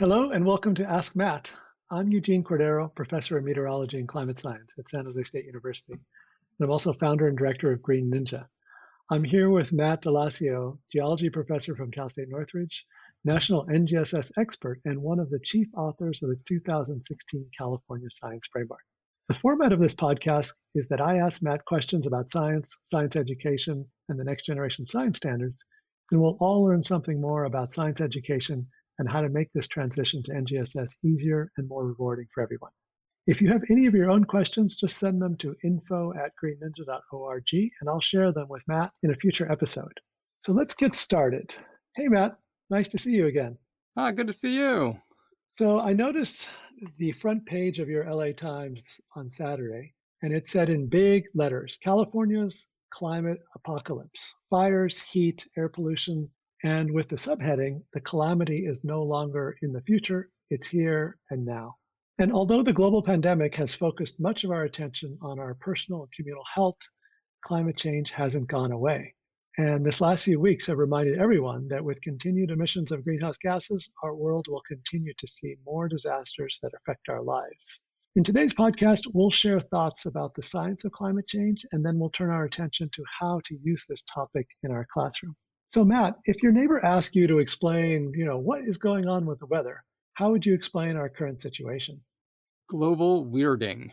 Hello and welcome to Ask Matt. I'm Eugene Cordero, professor of meteorology and climate science at San Jose State University. And I'm also founder and director of Green Ninja. I'm here with Matt d'Alessio, geology professor from Cal State Northridge, national NGSS expert, and one of the chief authors of the 2016 California Science Framework. The format of this podcast is that I ask Matt questions about science, science education, and the next generation science standards, and we'll all learn something more about science education and how to make this transition to NGSS easier and more rewarding for everyone. If you have any of your own questions, just send them to info at greenninja.org and I'll share them with Matt in a future episode. So let's get started. Hey, Matt, nice to see you again. Ah, good to see you. So I noticed the front page of your LA Times on Saturday, and it said in big letters California's climate apocalypse fires, heat, air pollution, and with the subheading, the calamity is no longer in the future, it's here and now. And although the global pandemic has focused much of our attention on our personal and communal health, climate change hasn't gone away. And this last few weeks have reminded everyone that with continued emissions of greenhouse gases, our world will continue to see more disasters that affect our lives. In today's podcast, we'll share thoughts about the science of climate change, and then we'll turn our attention to how to use this topic in our classroom. So Matt, if your neighbor asked you to explain, you know, what is going on with the weather, how would you explain our current situation? Global weirding.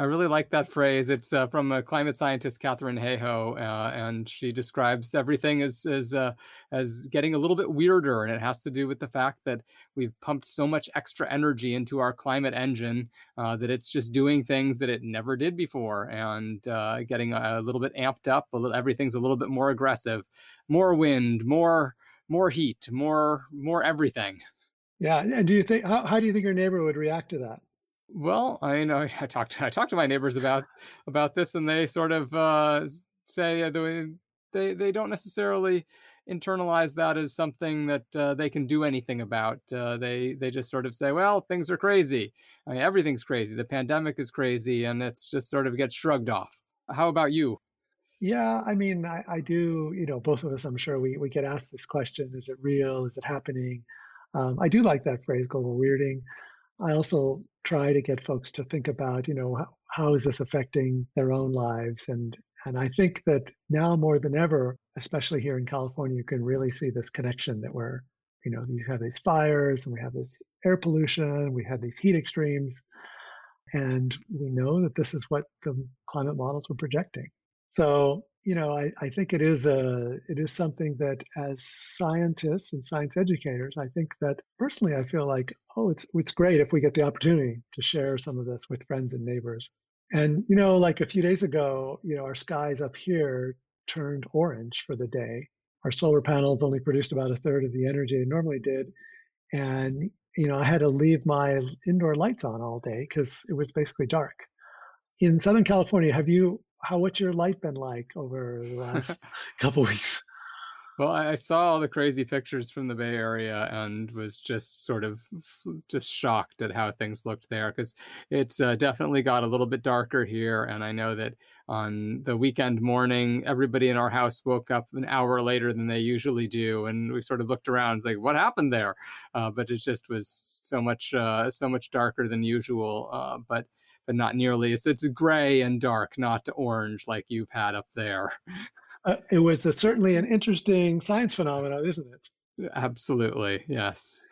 I really like that phrase. It's uh, from a climate scientist, Katharine Hayhoe, uh, and she describes everything as as uh, as getting a little bit weirder, and it has to do with the fact that we've pumped so much extra energy into our climate engine uh, that it's just doing things that it never did before, and uh, getting a, little bit amped up. A little, everything's a little bit more aggressive, more wind, more more heat, more more everything. Yeah, and do you think how, how do you think your neighbor would react to that? Well, I know I talked to, I talked to my neighbors about about this, and they sort of uh, say they they don't necessarily internalize that as something that uh, they can do anything about. Uh, they they just sort of say, "Well, things are crazy. I mean, everything's crazy. The pandemic is crazy," and it's just sort of gets shrugged off. How about you? Yeah, I mean, I, I do. You know, both of us, I'm sure, we we get asked this question: Is it real? Is it happening? Um, I do like that phrase, global weirding. I also try to get folks to think about, you know, how, how is this affecting their own lives? And and I think that now more than ever, especially here in California, you can really see this connection that we're, you know, you have these fires and we have this air pollution, we have these heat extremes, and we know that this is what the climate models were projecting. So you know, I, I think it is a it is something that as scientists and science educators, I think that personally I feel like, oh, it's it's great if we get the opportunity to share some of this with friends and neighbors. And you know, like a few days ago, you know, our skies up here turned orange for the day. Our solar panels only produced about a third of the energy they normally did. And you know, I had to leave my indoor lights on all day because it was basically dark. In Southern California, have you how what's your life been like over the last couple weeks? Well, I saw all the crazy pictures from the Bay Area and was just sort of just shocked at how things looked there because it's uh, definitely got a little bit darker here. And I know that on the weekend morning, everybody in our house woke up an hour later than they usually do, and we sort of looked around, it's like, what happened there? Uh, but it just was so much uh, so much darker than usual. Uh, but but not nearly. It's it's gray and dark, not orange like you've had up there. Uh, it was a, certainly an interesting science phenomenon, isn't it? Absolutely, yes.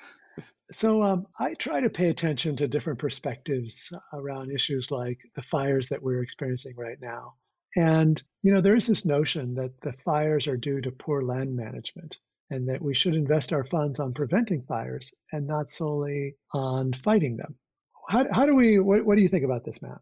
So um, I try to pay attention to different perspectives around issues like the fires that we're experiencing right now. And, you know, there is this notion that the fires are due to poor land management and that we should invest our funds on preventing fires and not solely on fighting them how, how do we what, what do you think about this matt?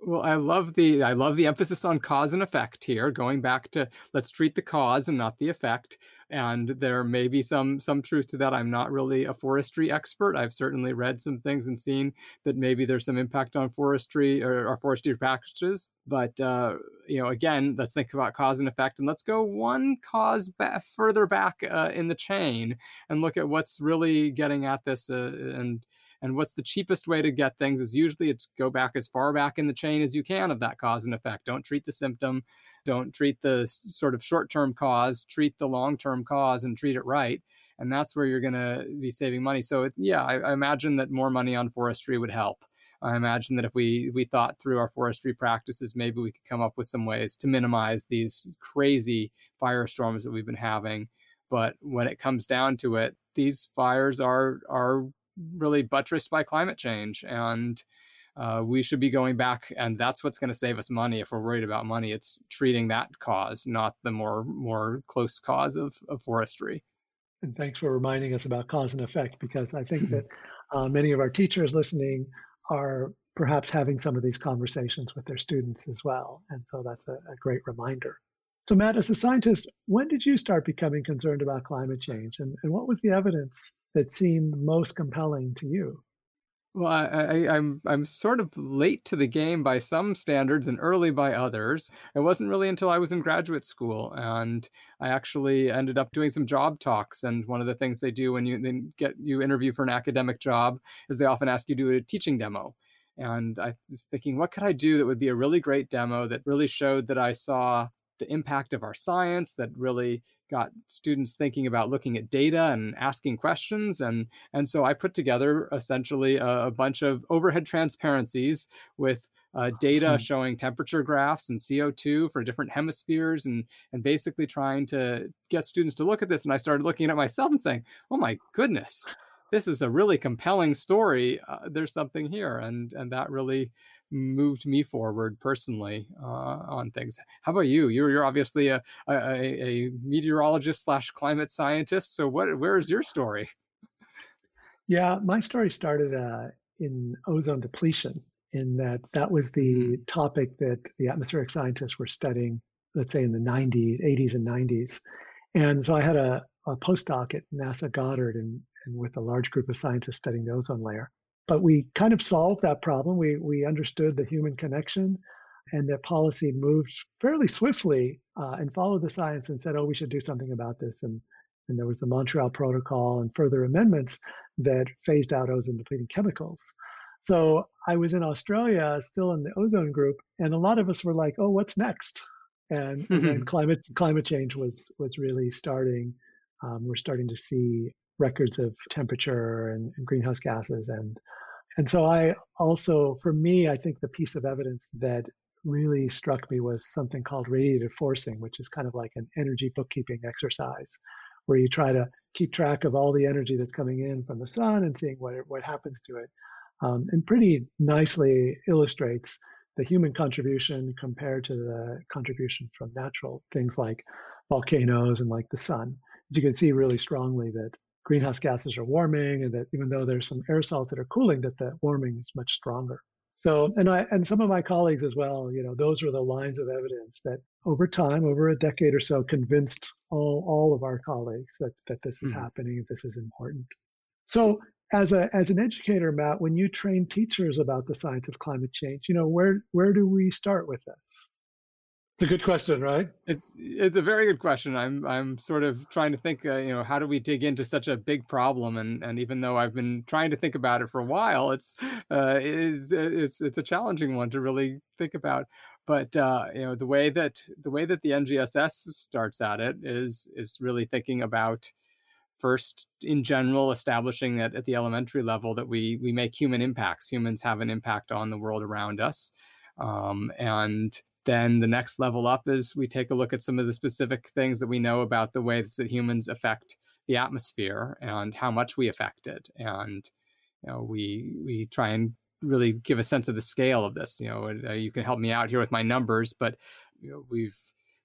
Well i love the i love the emphasis on cause and effect here going back to let's treat the cause and not the effect. And there may be some some truth to that. I'm not really a forestry expert. I've certainly read some things and seen that maybe there's some impact on forestry or, or forestry practices. But uh, you know again let's think about cause and effect and let's go one cause ba- further back uh, in the chain and look at what's really getting at this uh, and and what's the cheapest way to get things is usually it's go back as far back in the chain as you can of that cause and effect. Don't treat the symptom, don't treat the sort of short term cause, treat the long term cause and treat it right. and that's where you're going to be saving money. So it, yeah, I, I imagine that more money on forestry would help. I imagine that if we we thought through our forestry practices, maybe we could come up with some ways to minimize these crazy firestorms that we've been having. But when it comes down to it, these fires are are really buttressed by climate change, and uh, we should be going back, and that's what's going to save us money if we're worried about money. It's treating that cause, not the more more close cause of, of forestry. And thanks for reminding us about cause and effect, because I think that uh, many of our teachers listening are perhaps having some of these conversations with their students as well. And so that's a, a, great reminder. So, Matt, as a scientist, when did you start becoming concerned about climate change? And, and what was the evidence that seemed most compelling to you? Well, I, I, I'm I'm sort of late to the game by some standards and early by others. It wasn't really until I was in graduate school, and I actually ended up doing some job talks. And one of the things they do when you then get you interview for an academic job is they often ask you to do a teaching demo. And I was thinking, what could I do that would be a really great demo that really showed that I saw the impact of our science that really got students thinking about looking at data and asking questions and and so i put together essentially a, a bunch of overhead transparencies with uh, data showing temperature graphs and co2 for different hemispheres and and basically trying to get students to look at this and i started looking at myself and saying oh my goodness this is a really compelling story. Uh, there's something here and and that really moved me forward personally uh, on things. How about you? You're you're obviously a a, a meteorologist slash climate scientist. So what where is your story? Yeah, my story started uh, in ozone depletion. In that that was the mm-hmm. topic that the atmospheric scientists were studying. Let's say in the 90s, 80s, and 90s. And so I had a, a postdoc at NASA Goddard and, and with a large group of scientists studying the ozone layer. But we kind of solved that problem. We, we understood the human connection and that policy moved fairly swiftly uh, and followed the science and said, oh, we should do something about this. And, and there was the Montreal Protocol and further amendments that phased out ozone depleting chemicals. So I was in Australia, still in the ozone group, and a lot of us were like, "Oh, what's next?" And, and climate climate change was was really starting. Um, we're starting to see records of temperature and, and greenhouse gases and and so I also, for me, I think the piece of evidence that really struck me was something called radiative forcing, which is kind of like an energy bookkeeping exercise, where you try to keep track of all the energy that's coming in from the sun and seeing what what happens to it, um, and pretty nicely illustrates the human contribution compared to the contribution from natural things like volcanoes and like the sun. As you can see really strongly that greenhouse gases are warming and that even though there's some aerosols that are cooling that the warming is much stronger. So and i and some of my colleagues as well you know those were the lines of evidence that over time over a decade or so convinced all, all of our colleagues that that this is mm-hmm. happening this is important. So as a as an educator matt when you train teachers about the science of climate change you know where where do we start with this it's a good question, right? It's it's a very good question. I'm I'm sort of trying to think, uh, you know, how do we dig into such a big problem? And and even though I've been trying to think about it for a while, it's uh, is it's it's a challenging one to really think about. But uh, you know, the way that the way that the NGSS starts at it is is really thinking about first in general establishing that at the elementary level that we we make human impacts humans have an impact on the world around us um, and then the next level up is we take a look at some of the specific things that we know about the ways that humans affect the atmosphere and how much we affect it. And you know, we we try and really give a sense of the scale of this. You know, uh, you can help me out here with my numbers, but you know, we've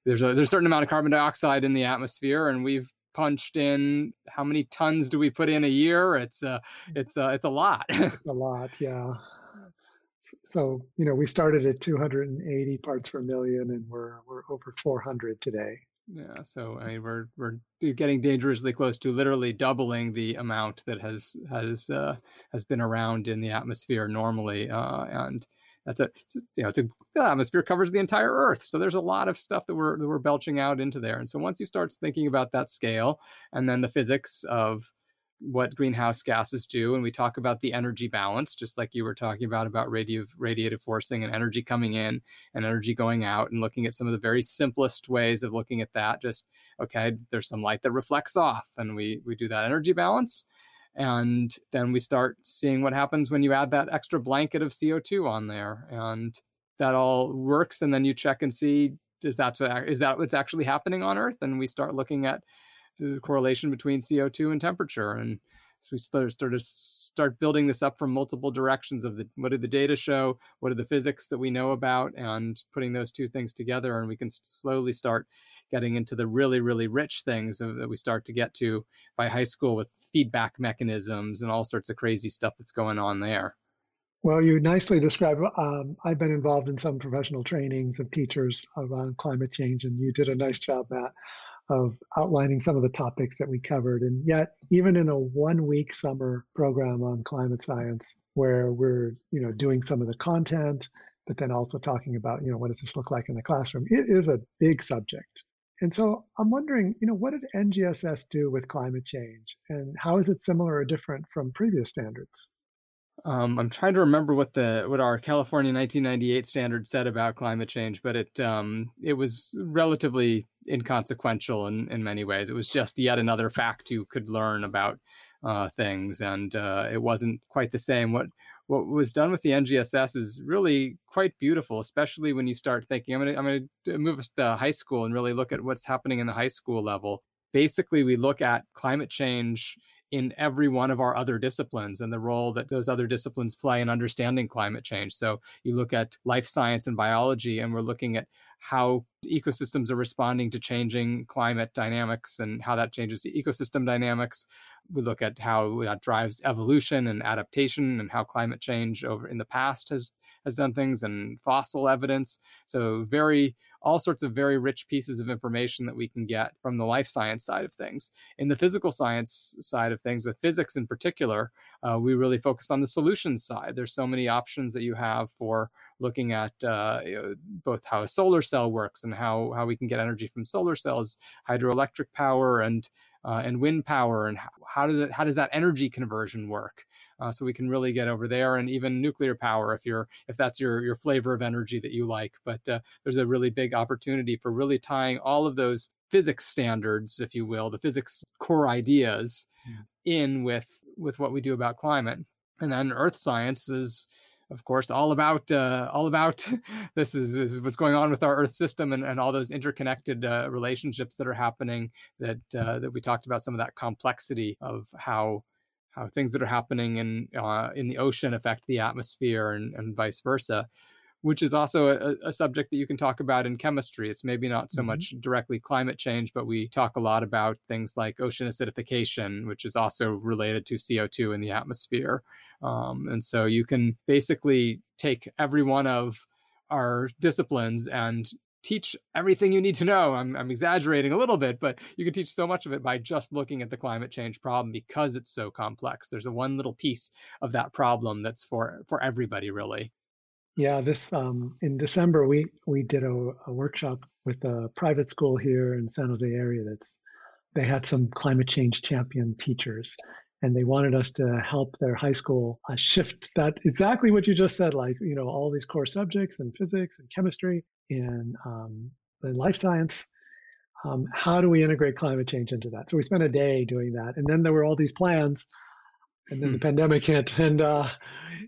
there's a there's a certain amount of carbon dioxide in the atmosphere, and we've punched in how many tons do we put in a year? It's uh it's uh, it's a lot. a lot, yeah so you know we started at 280 parts per million and we're we're over 400 today. Yeah so i mean we're we're getting dangerously close to literally doubling the amount that has has uh, has been around in the atmosphere normally uh, and that's a you know a the atmosphere covers the entire earth so there's a lot of stuff that we're that we're belching out into there. And so once you start thinking about that scale and then the physics of what greenhouse gases do and we talk about the energy balance just like you were talking about about radiative radiative forcing and energy coming in and energy going out and looking at some of the very simplest ways of looking at that just okay there's some light that reflects off and we we do that energy balance. And then we start seeing what happens when you add that extra blanket of CO2 on there and that all works and then you check and see is that is that what's actually happening on earth? And we start looking at the correlation between CO2 and temperature. And so we start, start to start building this up from multiple directions of the what did the data show, what are the physics that we know about, and putting those two things together, and we can slowly start getting into the really really rich things that we start to get to by high school with feedback mechanisms and all sorts of crazy stuff that's going on there. Well, you nicely described. Um, I've been involved in some professional trainings of teachers around climate change, and you did a nice job, Matt, of outlining some of the topics that we covered. And yet, even in a one week summer program on climate science, where we're you know doing some of the content, but then also talking about you know what does this look like in the classroom, it is a big subject. And so I'm wondering, you know, what did NGSS do with climate change, and how is it similar or different from previous standards? Um, I'm trying to remember what the what our California 1998 standard said about climate change, but it um, it was relatively inconsequential in, in many ways. It was just yet another fact you could learn about uh, things, and uh, it wasn't quite the same. What what was done with the NGSS is really quite beautiful, especially when you start thinking. I'm gonna I'm gonna move us to high school and really look at what's happening in the high school level. Basically, we look at climate change in every one of our other disciplines and the role that those other disciplines play in understanding climate change. So you look at life science and biology, and we're looking at how ecosystems are responding to changing climate dynamics and how that changes the ecosystem dynamics. We look at how that drives evolution and adaptation and how climate change over in the past has has done things and fossil evidence. So very all sorts of very rich pieces of information that we can get from the life science side of things. In the physical science side of things, with physics in particular, uh, we really focus on the solutions side. There's so many options that you have for looking at uh, you know, both how a solar cell works and how how we can get energy from solar cells, hydroelectric power, and uh, and wind power, and how, how does how does that energy conversion work? Uh, so we can really get over there and even nuclear power if you're if that's your your flavor of energy that you like but uh, there's a really big opportunity for really tying all of those physics standards if you will the physics core ideas yeah. in with with what we do about climate and then earth science is of course, all about uh, all about this is, is, what's going on with our Earth system and, and all those interconnected uh, relationships that are happening. That uh, that we talked about some of that complexity of how how things that are happening in uh, in the ocean affect the atmosphere and, and vice versa which is also a, a, subject that you can talk about in chemistry. It's maybe not so mm-hmm. much directly climate change, but we talk a lot about things like ocean acidification, which is also related to CO2 in the atmosphere. Um, and so you can basically take every one of our disciplines and teach everything you need to know. I'm, I'm exaggerating a little bit, but you can teach so much of it by just looking at the climate change problem because it's so complex. There's a one little piece of that problem that's for for everybody, really. Yeah, this um, in December we we did a, a workshop with a private school here in San Jose area. That's they had some climate change champion teachers, and they wanted us to help their high school uh, shift that exactly what you just said like you know all these core subjects and physics and chemistry and um, life science um, how do we integrate climate change into that so we spent a day doing that and then there were all these plans and then the hmm. pandemic hit and uh,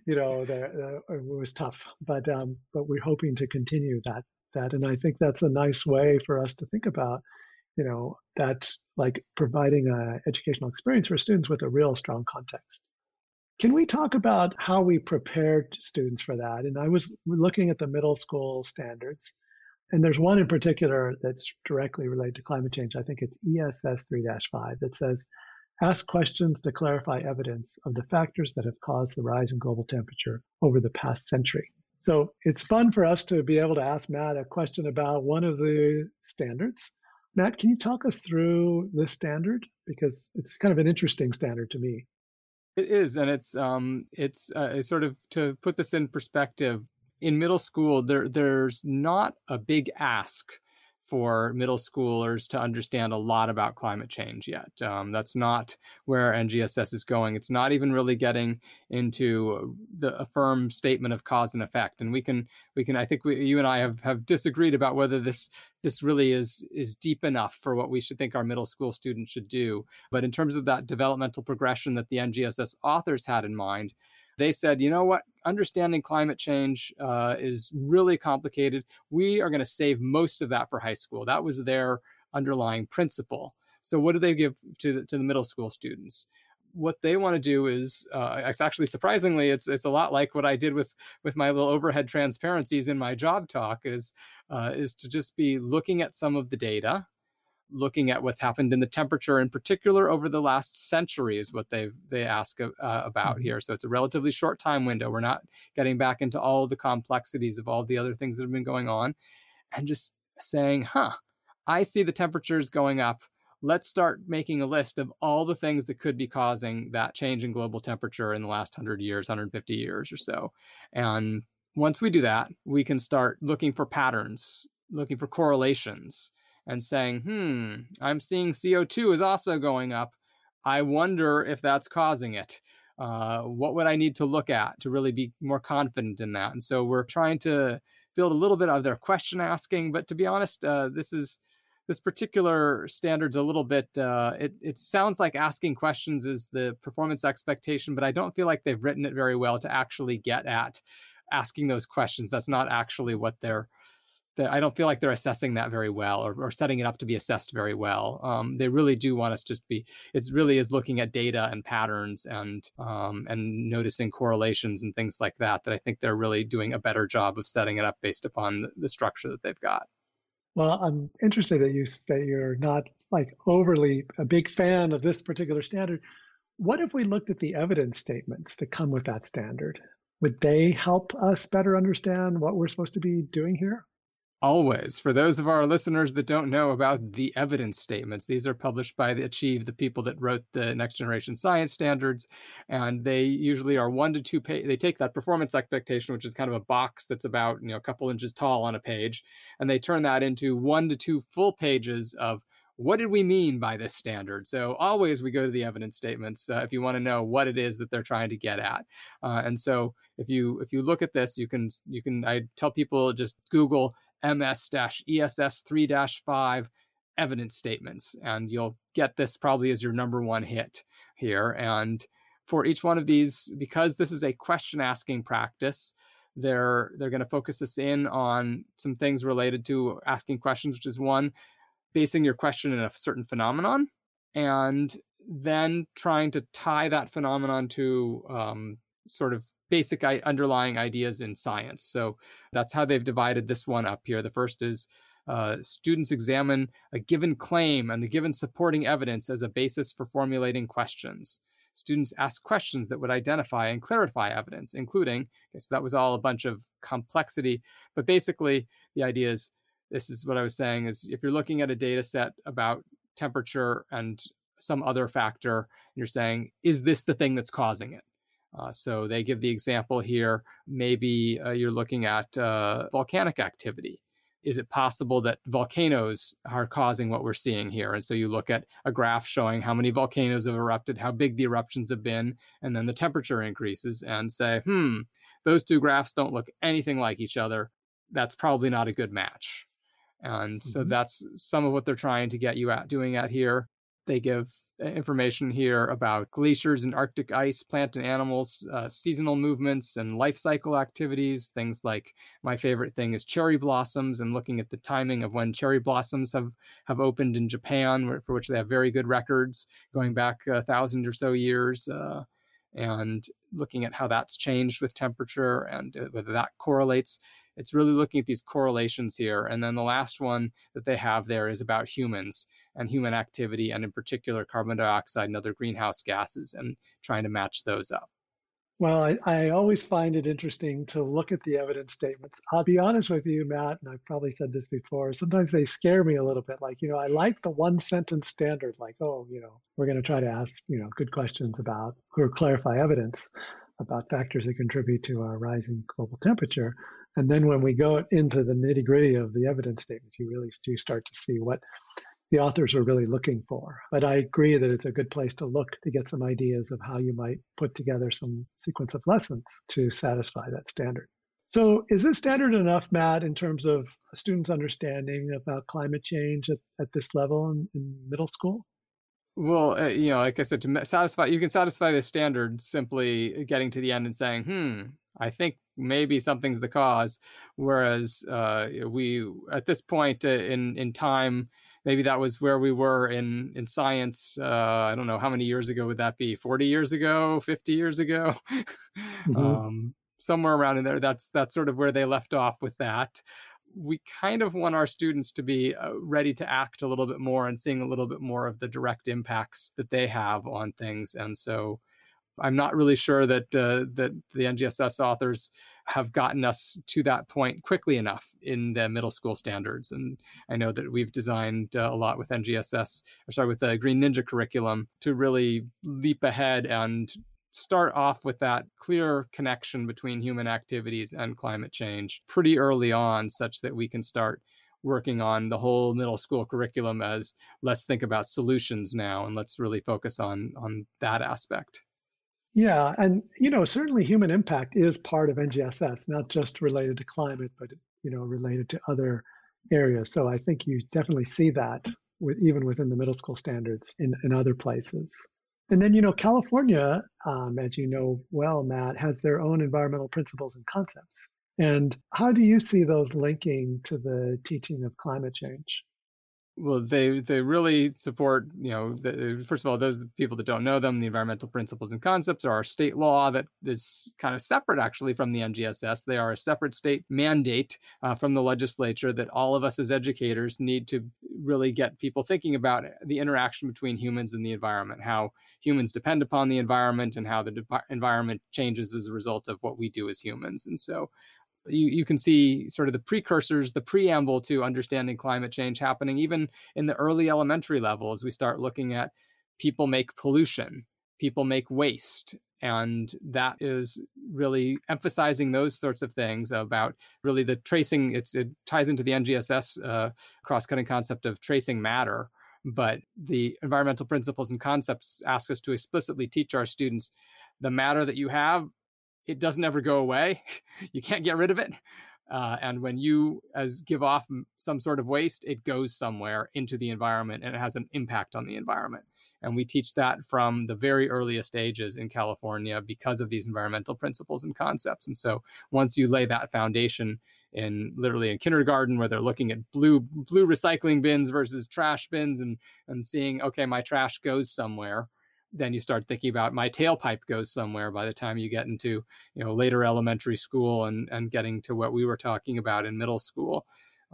you know the, uh, it was tough but um, but we're hoping to continue that that and i think that's a nice way for us to think about you know that's like providing a educational experience for students with a real strong context can we talk about how we prepared students for that? And i was looking at the middle school standards and there's one in particular that's directly related to climate change. I think it's ess 3-5 that says ask questions to clarify evidence of the factors that have caused the rise in global temperature over the past century. So it's fun for us to be able to ask matt a question about one of the standards. Matt, can you talk us through this standard? Because it's kind of an interesting standard to me. It is, and it's um, it's uh, sort of to put this in perspective. In middle school, there there's not a big ask for middle schoolers to understand a lot about climate change yet. Um, that's not where NGSS is going. It's not even really getting into the a firm statement of cause and effect. And we can we can I think we, you and I have have disagreed about whether this this really is is deep enough for what we should think our middle school students should do. But in terms of that developmental progression that the NGSS authors had in mind, they said, you know what, understanding climate change uh, is really complicated. We are going to save most of that for high school. That was their underlying principle. So, what do they give to the, to the middle school students? What they want to do is, uh, it's actually surprisingly, it's it's a lot like what I did with with my little overhead transparencies in my job talk. Is uh, is to just be looking at some of the data, looking at what's happened in the temperature in particular over the last century is what they they ask uh, about mm-hmm. here. So it's a relatively short time window. We're not getting back into all the complexities of all the other things that have been going on and just saying huh i see the temperatures going up. Let's start making a list of all the things that could be causing that change in global temperature in the last 100 years 150 years or so. And once we do that we can start looking for patterns looking for correlations and saying, hmm, I'm seeing CO2 is also going up. I wonder if that's causing it. Uh, what would I need to look at to really be more confident in that? And so we're trying to build a little bit of their question asking. But to be honest, uh, this is this particular standard's a little bit. Uh, it it sounds like asking questions is the performance expectation, but I don't feel like they've written it very well to actually get at asking those questions. That's not actually what they're I don't feel like they're assessing that very well or, or setting it up to be assessed very well. Um, they really do want us just to be. It really is looking at data and patterns and um, and noticing correlations and things like that. That I think they're really doing a better job of setting it up based upon the, the structure that they've got. Well, I'm interested that you that you're not like overly a big fan of this particular standard. What if we looked at the evidence statements that come with that standard? Would they help us better understand what we're supposed to be doing here? Always. For those of our listeners that don't know about the evidence statements, these are published by the Achieve, the people that wrote the next generation science standards. And they usually are one to two page. They take that performance expectation, which is kind of a box that's about, you know, a couple inches tall on a page, and they turn that into one to two full pages of what did we mean by this standard? So always we go to the evidence statements uh, if you want to know what it is that they're trying to get at. Uh, and so if you if you look at this, you can you can I tell people just Google MS-ESS 3-5 evidence statements, and you'll get this probably as your number one hit here. And for each one of these, because this is a question asking practice, they're they're going to focus us in on some things related to asking questions, which is one, basing your question in a certain phenomenon, and then trying to tie that phenomenon to um, sort of basic underlying ideas in science. So that's how they've divided this one up here. The first is uh, students examine a given claim and the given supporting evidence as a basis for formulating questions. Students ask questions that would identify and clarify evidence, including, okay, so that was all a bunch of complexity, but basically the idea is this is what I was saying is if you're looking at a data set about temperature and some other factor, you're saying, is this the thing that's causing it? Uh, so they give the example here maybe uh, you're looking at uh, volcanic activity. Is it possible that volcanoes are causing what we're seeing here? And so you look at a graph showing how many volcanoes have erupted, how big the eruptions have been, and then the temperature increases, and say, hmm, those two graphs don't look anything like each other. That's probably not a good match. And mm-hmm. so that's some of what they're trying to get you at doing at here. They give information here about glaciers and Arctic ice, plant and animals, uh, seasonal movements, and life cycle activities. Things like my favorite thing is cherry blossoms, and looking at the timing of when cherry blossoms have have opened in Japan, for which they have very good records going back a thousand or so years. Uh, and looking at how that's changed with temperature and uh, whether that correlates it's really looking at these correlations here. And then the last one that they have there is about humans and human activity, and in particular, carbon dioxide and other greenhouse gases, and trying to match those up. Well, I, I always find it interesting to look at the evidence statements. I'll be honest with you, Matt, and I've probably said this before. Sometimes they scare me a little bit. Like, you know, I like the one sentence standard, like, oh, you know, we're going to try to ask, you know, good questions about or clarify evidence about factors that contribute to our rising global temperature. And then when we go into the nitty gritty of the evidence statement, you really do start to see what the authors are really looking for. But I agree that it's a good place to look to get some ideas of how you might put together some sequence of lessons to satisfy that standard. So, is this standard enough, Matt, in terms of students' understanding about climate change at, at this level in, in middle school? Well, uh, you know, like I said, to satisfy, you can satisfy the standard simply getting to the end and saying, hmm, I think maybe something's the cause. Whereas uh, we, at this point uh, in in time, maybe that was where we were in in science. Uh, I don't know how many years ago would that be? Forty years ago? Fifty years ago? mm-hmm. um, somewhere around in there. That's that's sort of where they left off with that. We kind of want our students to be uh, ready to act a little bit more and seeing a little bit more of the direct impacts that they have on things. And so, I'm not really sure that uh, that the NGSS authors have gotten us to that point quickly enough in the middle school standards. And I know that we've designed uh, a lot with NGSS, or sorry, with the Green Ninja curriculum to really leap ahead and start off with that clear connection between human activities and climate change pretty early on, such that we can start working on the whole middle school curriculum as let's think about solutions now and let's really focus on on that aspect. Yeah, and you know, certainly human impact is part of NGSS, not just related to climate, but you know, related to other areas. So I think you definitely see that with even within the middle school standards in, in other places. And then, you know, California, um, as you know well, Matt, has their own environmental principles and concepts. And how do you see those linking to the teaching of climate change? Well, they they really support, you know, the, first of all, those people that don't know them, the environmental principles and concepts are our state law that is kind of separate actually from the NGSS. They are a separate state mandate uh, from the legislature that all of us as educators need to really get people thinking about the interaction between humans and the environment, how humans depend upon the environment and how the de- environment changes as a result of what we do as humans. And so you, you can see sort of the precursors, the preamble to understanding climate change happening even in the early elementary levels. We start looking at people make pollution, people make waste. And that is really emphasizing those sorts of things about really the tracing. It's, it ties into the NGSS uh, cross cutting concept of tracing matter. But the environmental principles and concepts ask us to explicitly teach our students the matter that you have it doesn't ever go away. you can't get rid of it. Uh, and when you as give off some sort of waste, it goes somewhere into the environment and it has an impact on the environment. And we teach that from the very earliest stages in California because of these environmental principles and concepts. And so once you lay that foundation in literally in kindergarten where they're looking at blue blue recycling bins versus trash bins and and seeing okay my trash goes somewhere then you start thinking about my tailpipe goes somewhere by the time you get into you know later elementary school and and getting to what we were talking about in middle school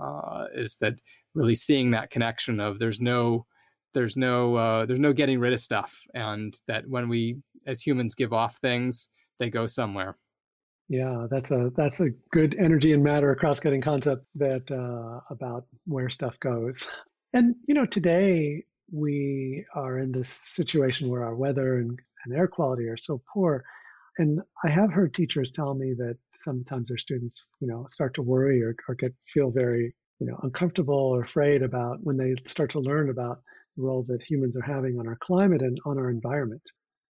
uh, is that really seeing that connection of there's no there's no uh, there's no getting rid of stuff and that when we as humans give off things they go somewhere. Yeah that's a that's a good energy and matter cross-cutting concept that uh, about where stuff goes. And you know today we are in this situation where our weather and, and air quality are so poor. And I have heard teachers tell me that sometimes their students, you know, start to worry or, or get feel very, you know, uncomfortable or afraid about when they start to learn about the role that humans are having on our climate and on our environment.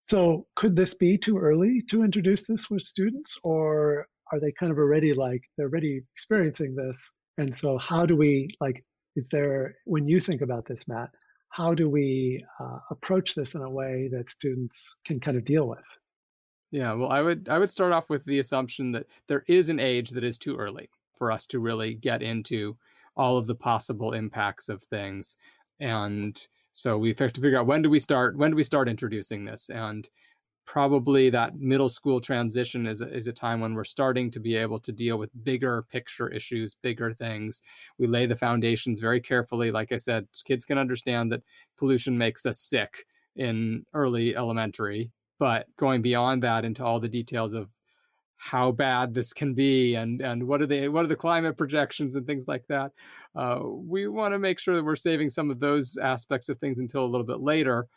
So could this be too early to introduce this with students or are they kind of already like they're already experiencing this? And so how do we like is there when you think about this, Matt, how do we uh, approach this in a way that students can kind of deal with? Yeah, well, I would I would start off with the assumption that there is an age that is too early for us to really get into all of the possible impacts of things, and so we have to figure out when do we start when do we start introducing this and probably that middle school transition is a, is a time when we're starting to be able to deal with bigger picture issues, bigger things. We lay the foundations very carefully. Like I said, kids can understand that pollution makes us sick in early elementary, but going beyond that into all the details of how bad this can be and and what are the what are the climate projections and things like that uh, we want to make sure that we're saving some of those aspects of things until a little bit later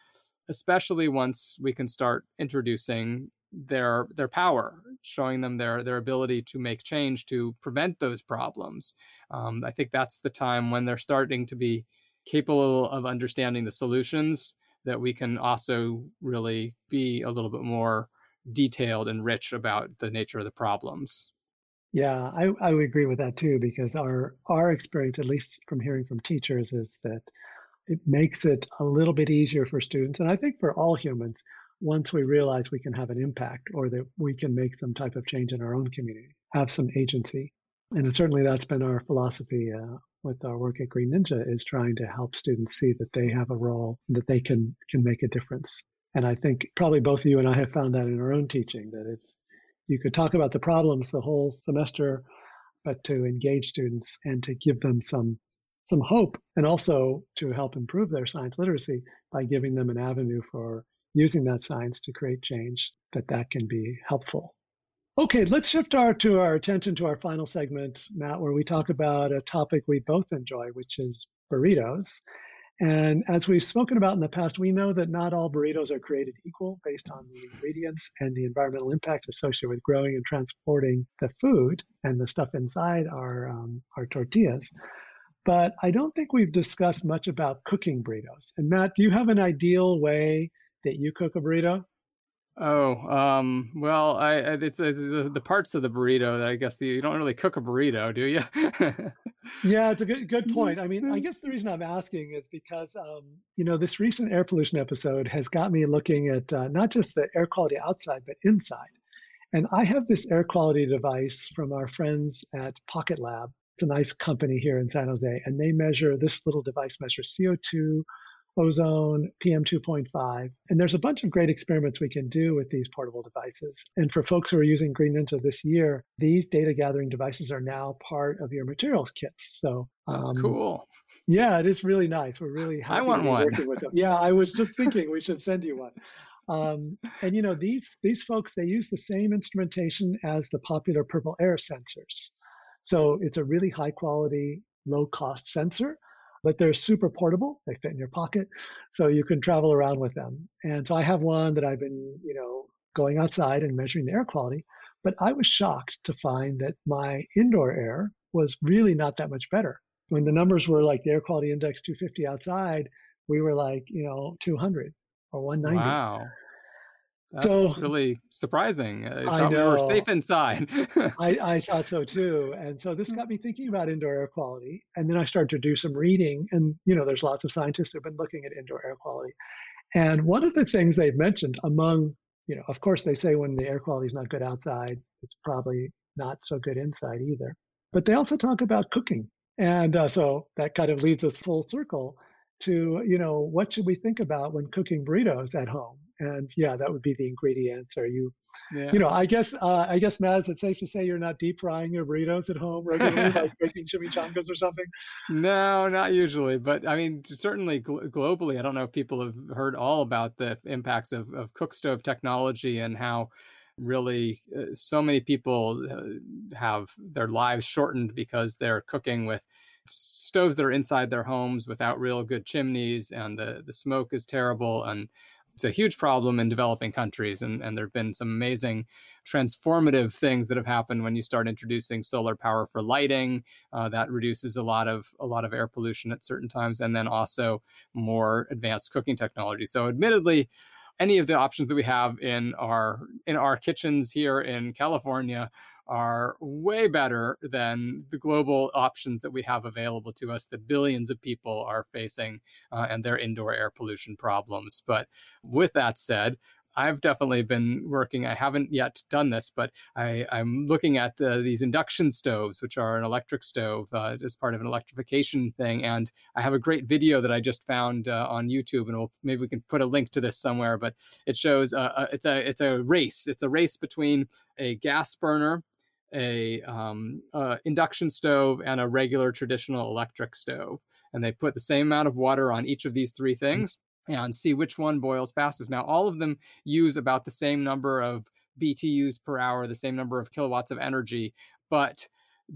especially once we can start introducing their their power, showing them their their ability to make change to prevent those problems. Um, I think that's the time when they're starting to be capable of understanding the solutions that we can also really be a little bit more detailed and rich about the nature of the problems. Yeah, I, I would agree with that too, because our our experience, at least from hearing from teachers, is that it makes it a little bit easier for students, and I think for all humans, once we realize we can have an impact or that we can make some type of change in our own community, have some agency. And certainly that's been our philosophy uh, with our work at Green Ninja is trying to help students see that they have a role, that they can can make a difference. And I think probably both of you and I have found that in our own teaching that it's you could talk about the problems the whole semester, but to engage students and to give them some some hope and also to help improve their science literacy by giving them an avenue for using that science to create change that that can be helpful okay let's shift our to our attention to our final segment matt where we talk about a topic we both enjoy which is burritos and as we've spoken about in the past, we know that not all burritos are created equal based on the ingredients and the environmental impact associated with growing and transporting the food and the stuff inside our, um, our tortillas. But I don't think we've discussed much about cooking burritos. And Matt, do you have an ideal way that you cook a burrito? Oh, um, well, I, it's, it's the, the, parts of the burrito that I guess you don't really cook a burrito, do you? yeah, it's a good good point. I mean, I guess the reason I'm asking is because um, you know this recent air pollution episode has got me looking at uh, not just the air quality outside but inside. And I have this air quality device from our friends at Pocket Lab. It's a nice company here in San Jose, and they measure this little device measures CO2 ozone, PM2.5. And there's a bunch of great experiments we can do with these portable devices. And for folks who are using Green Ninja this year, these data gathering devices are now part of your materials kits. So that's um, cool. Yeah, it is really nice. We're really happy I want one. working with them. Yeah, I was just thinking we should send you one. Um, and you know these these folks they use the same instrumentation as the popular purple air sensors. So it's a really high quality, low cost sensor but they're super portable. They fit in your pocket, so you can travel around with them. And so I have one that I've been, you know, going outside and measuring the air quality. But I was shocked to find that my indoor air was really not that much better. When the numbers were like the air quality index 250 outside, we were like, you know, 200 or 190. Wow. That's so really surprising. I, I thought know. we were safe inside. I, I thought so too. And so this got me thinking about indoor air quality. And then I started to do some reading. And, you know, there's lots of scientists who've been looking at indoor air quality. And one of the things they've mentioned among, you know, of course, they say when the air quality is not good outside, it's probably not so good inside either. But they also talk about cooking. And uh, so that kind of leads us full circle to, you know, what should we think about when cooking burritos at home? And yeah, that would be the ingredients. Are you, yeah. you know, I guess, uh, I guess, Matt, is it safe to say you're not deep frying your burritos at home regularly, like making chimichangas or something? No, not usually. But I mean, certainly gl- globally, I don't know if people have heard all about the impacts of, of cook stove technology and how really uh, so many people uh, have their lives shortened because they're cooking with stoves that are inside their homes without real good chimneys and the, the smoke is terrible and it's a huge problem in developing countries and, and there have been some amazing transformative things that have happened when you start introducing solar power for lighting uh, that reduces a lot of a lot of air pollution at certain times and then also more advanced cooking technology. So admittedly any of the options that we have in our in our kitchens here in california are way better than the global options that we have available to us that billions of people are facing uh, and their indoor air pollution problems. But with that said, I've definitely been working. I haven't yet done this, but I, am looking at uh, these induction stoves, which are an electric stove uh, as part of an electrification thing. And I have a great video that I just found uh, on YouTube, and we'll, maybe we can put a link to this somewhere. But it shows uh, uh, it's a it's a race. It's a race between a gas burner a um, uh, induction stove and a regular traditional electric stove and they put the same amount of water on each of these three mm-hmm. things and see which one boils fastest now all of them use about the same number of btus per hour the same number of kilowatts of energy but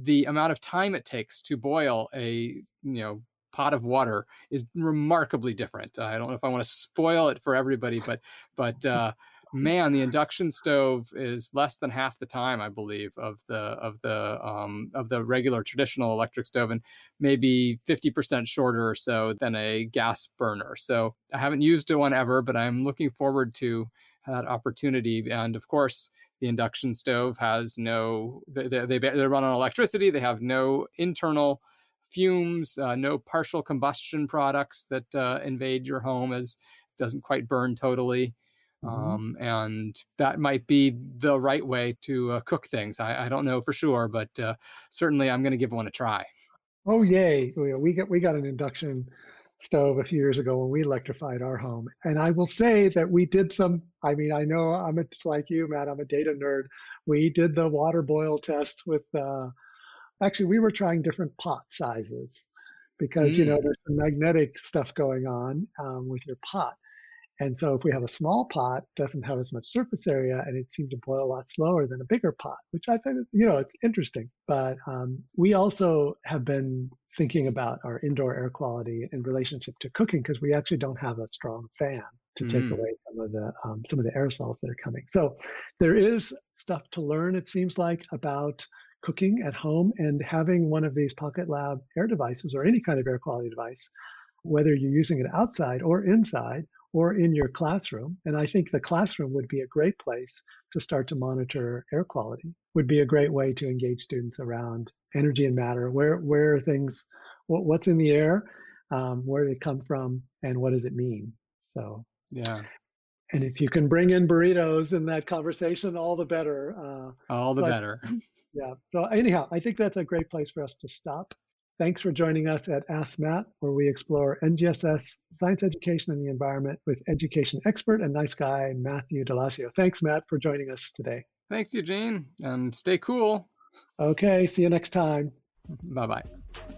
the amount of time it takes to boil a you know pot of water is remarkably different. Uh, I don't know if I want to spoil it for everybody, but but uh, man, the induction stove is less than half the time, I believe, of the of the um, of the regular traditional electric stove, and maybe fifty percent shorter or so than a gas burner. So I haven't used one ever, but I'm looking forward to that opportunity. And of course, the induction stove has no they they, they run on electricity. They have no internal fumes, uh, no partial combustion products that uh, invade your home as doesn't quite burn totally. Mm-hmm. Um, and that might be the right way to uh, cook things. I, I, don't know for sure, but uh, certainly I'm going to give one a try. Oh yay! We got we got an induction stove a few years ago when we electrified our home, and I will say that we did some. I mean, I know I'm a, like you, Matt. I'm a data nerd. We did the water boil test with. Uh, actually, we were trying different pot sizes because mm. you know mm. there's some magnetic stuff going on um, with your pot and so if we have a small pot, doesn't have as much surface area and it seemed to boil a lot slower than a bigger pot, which I think, you know, it's interesting. But um, we also have been thinking about our indoor air quality in relationship to cooking because we actually don't have a strong fan to mm. take away some of the um, some of the aerosols that are coming. So there is stuff to learn, it seems like, about cooking at home and having one of these Pocket Lab air devices or any kind of air quality device, whether you're using it outside or inside or in your classroom. And I think the classroom would be a great place to start to monitor air quality, would be a great way to engage students around energy and matter. Where, where are things, what, what's in the air, um, where do they come from, and what does it mean? So, yeah. And if you can bring in burritos in that conversation, all the better. Uh, all the better. yeah. So, anyhow, I think that's a great place for us to stop. Thanks for joining us at Ask Matt, where we explore NGSS, science education, and the environment with education expert and nice guy Matthew d'Alessio. Thanks, Matt, for joining us today. Thanks, Eugene, and stay cool. Okay, see you next time. Bye bye.